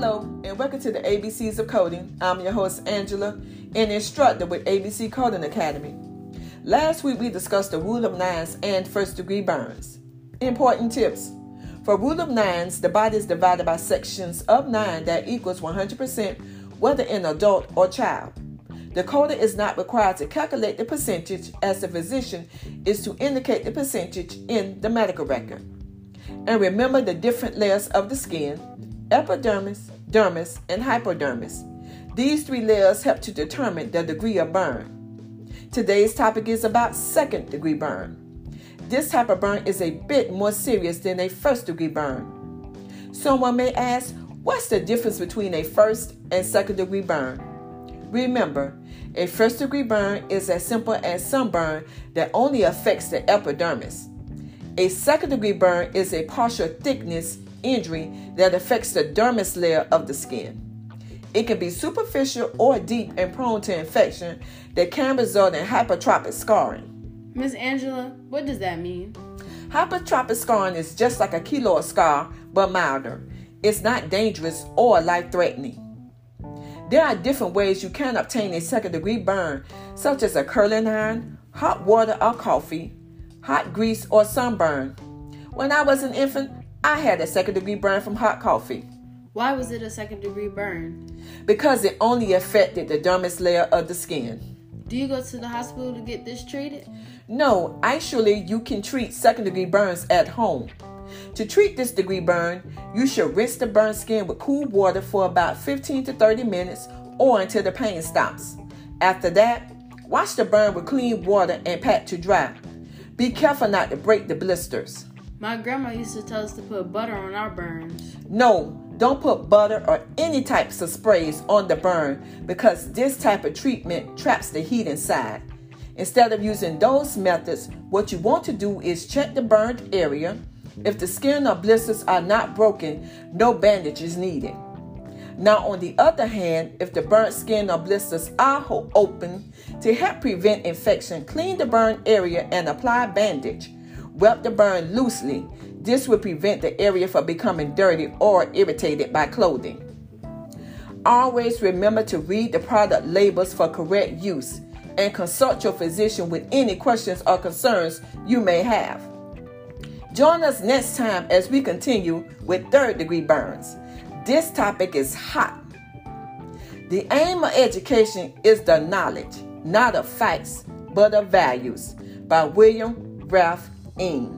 Hello, and welcome to the ABCs of Coding. I'm your host, Angela, an instructor with ABC Coding Academy. Last week we discussed the rule of nines and first degree burns. Important tips. For rule of nines, the body is divided by sections of nine that equals 100%, whether an adult or child. The coder is not required to calculate the percentage as the physician is to indicate the percentage in the medical record. And remember the different layers of the skin epidermis, dermis, and hypodermis. These three layers help to determine the degree of burn. Today's topic is about second degree burn. This type of burn is a bit more serious than a first degree burn. Someone may ask, what's the difference between a first and second degree burn? Remember, a first degree burn is as simple as sunburn that only affects the epidermis. A second degree burn is a partial thickness injury that affects the dermis layer of the skin. It can be superficial or deep and prone to infection that can result in hypertrophic scarring. Miss Angela, what does that mean? Hypertrophic scarring is just like a keloid scar, but milder. It's not dangerous or life threatening. There are different ways you can obtain a second degree burn, such as a curling iron, hot water or coffee, hot grease, or sunburn. When I was an infant, I had a second degree burn from hot coffee. Why was it a second degree burn? Because it only affected the dermis layer of the skin. Do you go to the hospital to get this treated? No, actually, you can treat second degree burns at home. To treat this degree burn, you should rinse the burned skin with cool water for about 15 to 30 minutes or until the pain stops. After that, wash the burn with clean water and pat to dry. Be careful not to break the blisters. My grandma used to tell us to put butter on our burns. No, don't put butter or any types of sprays on the burn because this type of treatment traps the heat inside. Instead of using those methods, what you want to do is check the burned area. If the skin or blisters are not broken, no bandage is needed. Now, on the other hand, if the burnt skin or blisters are open, to help prevent infection, clean the burned area and apply bandage. Wrap the burn loosely. This will prevent the area from becoming dirty or irritated by clothing. Always remember to read the product labels for correct use and consult your physician with any questions or concerns you may have. Join us next time as we continue with third degree burns. This topic is hot. The aim of education is the knowledge, not of facts, but of values, by William Ralph Inge.